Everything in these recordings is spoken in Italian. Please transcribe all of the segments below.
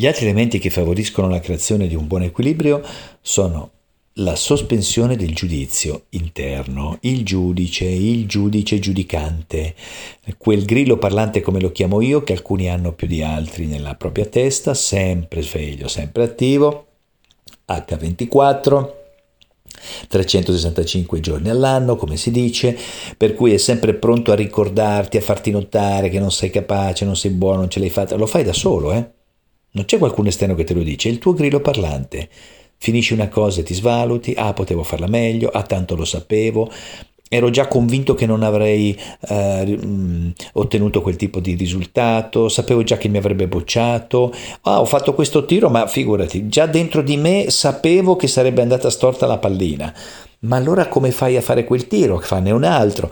Gli altri elementi che favoriscono la creazione di un buon equilibrio sono la sospensione del giudizio interno, il giudice, il giudice giudicante, quel grillo parlante come lo chiamo io, che alcuni hanno più di altri nella propria testa, sempre sveglio, sempre attivo, H24. 365 giorni all'anno, come si dice, per cui è sempre pronto a ricordarti, a farti notare che non sei capace, non sei buono, non ce l'hai fatta. Lo fai da solo, eh? Non c'è qualcuno esterno che te lo dice, è il tuo grillo parlante. Finisci una cosa e ti svaluti, ah potevo farla meglio, ah tanto lo sapevo, ero già convinto che non avrei eh, ottenuto quel tipo di risultato, sapevo già che mi avrebbe bocciato, ah ho fatto questo tiro ma figurati, già dentro di me sapevo che sarebbe andata storta la pallina, ma allora come fai a fare quel tiro? Fanne un altro.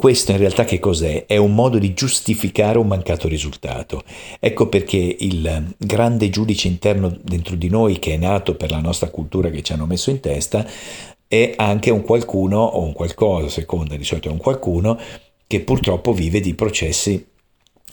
Questo in realtà che cos'è? È un modo di giustificare un mancato risultato. Ecco perché il grande giudice interno dentro di noi che è nato per la nostra cultura che ci hanno messo in testa è anche un qualcuno o un qualcosa, seconda di solito è un qualcuno che purtroppo vive di processi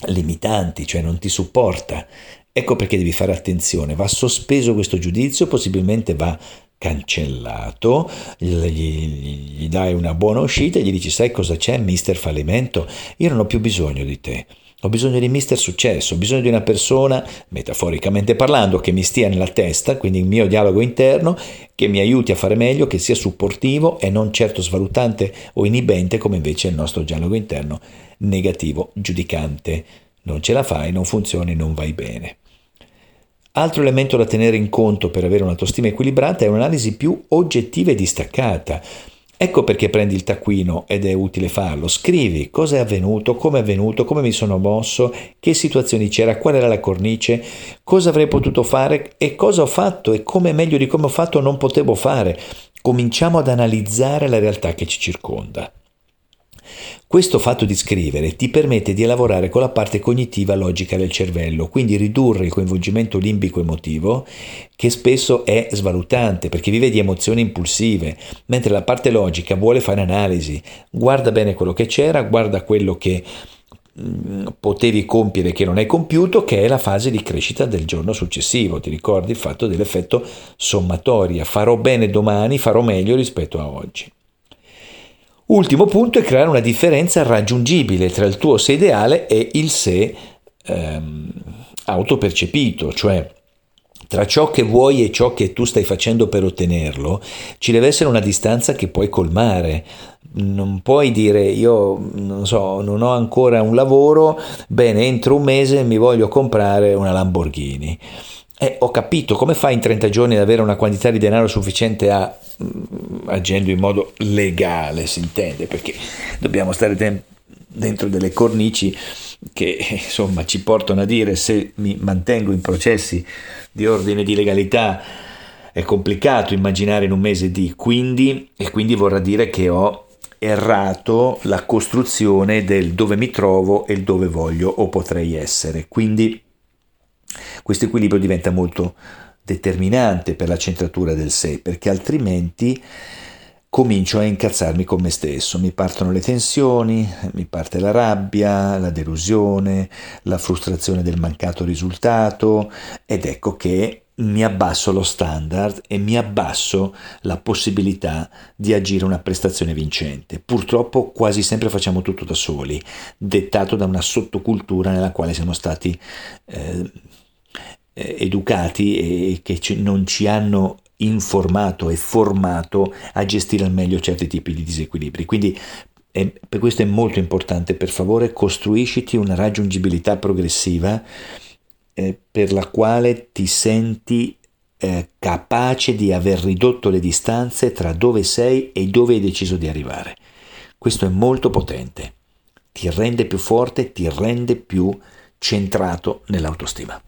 limitanti, cioè non ti supporta. Ecco perché devi fare attenzione, va sospeso questo giudizio, possibilmente va cancellato, gli, gli, dai una buona uscita e gli dici sai cosa c'è mister fallimento? Io non ho più bisogno di te. Ho bisogno di mister successo, ho bisogno di una persona, metaforicamente parlando, che mi stia nella testa, quindi il mio dialogo interno, che mi aiuti a fare meglio, che sia supportivo e non certo svalutante o inibente come invece il nostro dialogo interno negativo, giudicante. Non ce la fai, non funzioni, non vai bene. Altro elemento da tenere in conto per avere un'autostima equilibrata è un'analisi più oggettiva e distaccata. Ecco perché prendi il taccuino ed è utile farlo. Scrivi cosa è avvenuto, come è avvenuto, come mi sono mosso, che situazioni c'era, qual era la cornice, cosa avrei potuto fare e cosa ho fatto e come meglio di come ho fatto non potevo fare. Cominciamo ad analizzare la realtà che ci circonda. Questo fatto di scrivere ti permette di lavorare con la parte cognitiva logica del cervello, quindi ridurre il coinvolgimento limbico emotivo, che spesso è svalutante perché vive di emozioni impulsive, mentre la parte logica vuole fare analisi, guarda bene quello che c'era, guarda quello che mm, potevi compiere che non hai compiuto, che è la fase di crescita del giorno successivo. Ti ricordi il fatto dell'effetto sommatoria? Farò bene domani, farò meglio rispetto a oggi. Ultimo punto è creare una differenza raggiungibile tra il tuo sé ideale e il sé ehm, autopercepito, cioè tra ciò che vuoi e ciò che tu stai facendo per ottenerlo, ci deve essere una distanza che puoi colmare. Non puoi dire io non so, non ho ancora un lavoro, bene, entro un mese mi voglio comprare una Lamborghini. Eh, ho capito, come fai in 30 giorni ad avere una quantità di denaro sufficiente a mm, agendo in modo legale, si intende, perché dobbiamo stare de- dentro delle cornici che insomma ci portano a dire se mi mantengo in processi di ordine di legalità è complicato immaginare in un mese di quindi e quindi vorrà dire che ho errato la costruzione del dove mi trovo e il dove voglio o potrei essere. Quindi questo equilibrio diventa molto determinante per la centratura del sé, perché altrimenti comincio a incazzarmi con me stesso, mi partono le tensioni, mi parte la rabbia, la delusione, la frustrazione del mancato risultato ed ecco che mi abbasso lo standard e mi abbasso la possibilità di agire una prestazione vincente. Purtroppo quasi sempre facciamo tutto da soli, dettato da una sottocultura nella quale siamo stati eh, eh, educati e che non ci hanno informato e formato a gestire al meglio certi tipi di disequilibri. Quindi è, per questo è molto importante, per favore, costruisciti una raggiungibilità progressiva eh, per la quale ti senti eh, capace di aver ridotto le distanze tra dove sei e dove hai deciso di arrivare. Questo è molto potente, ti rende più forte, ti rende più centrato nell'autostima.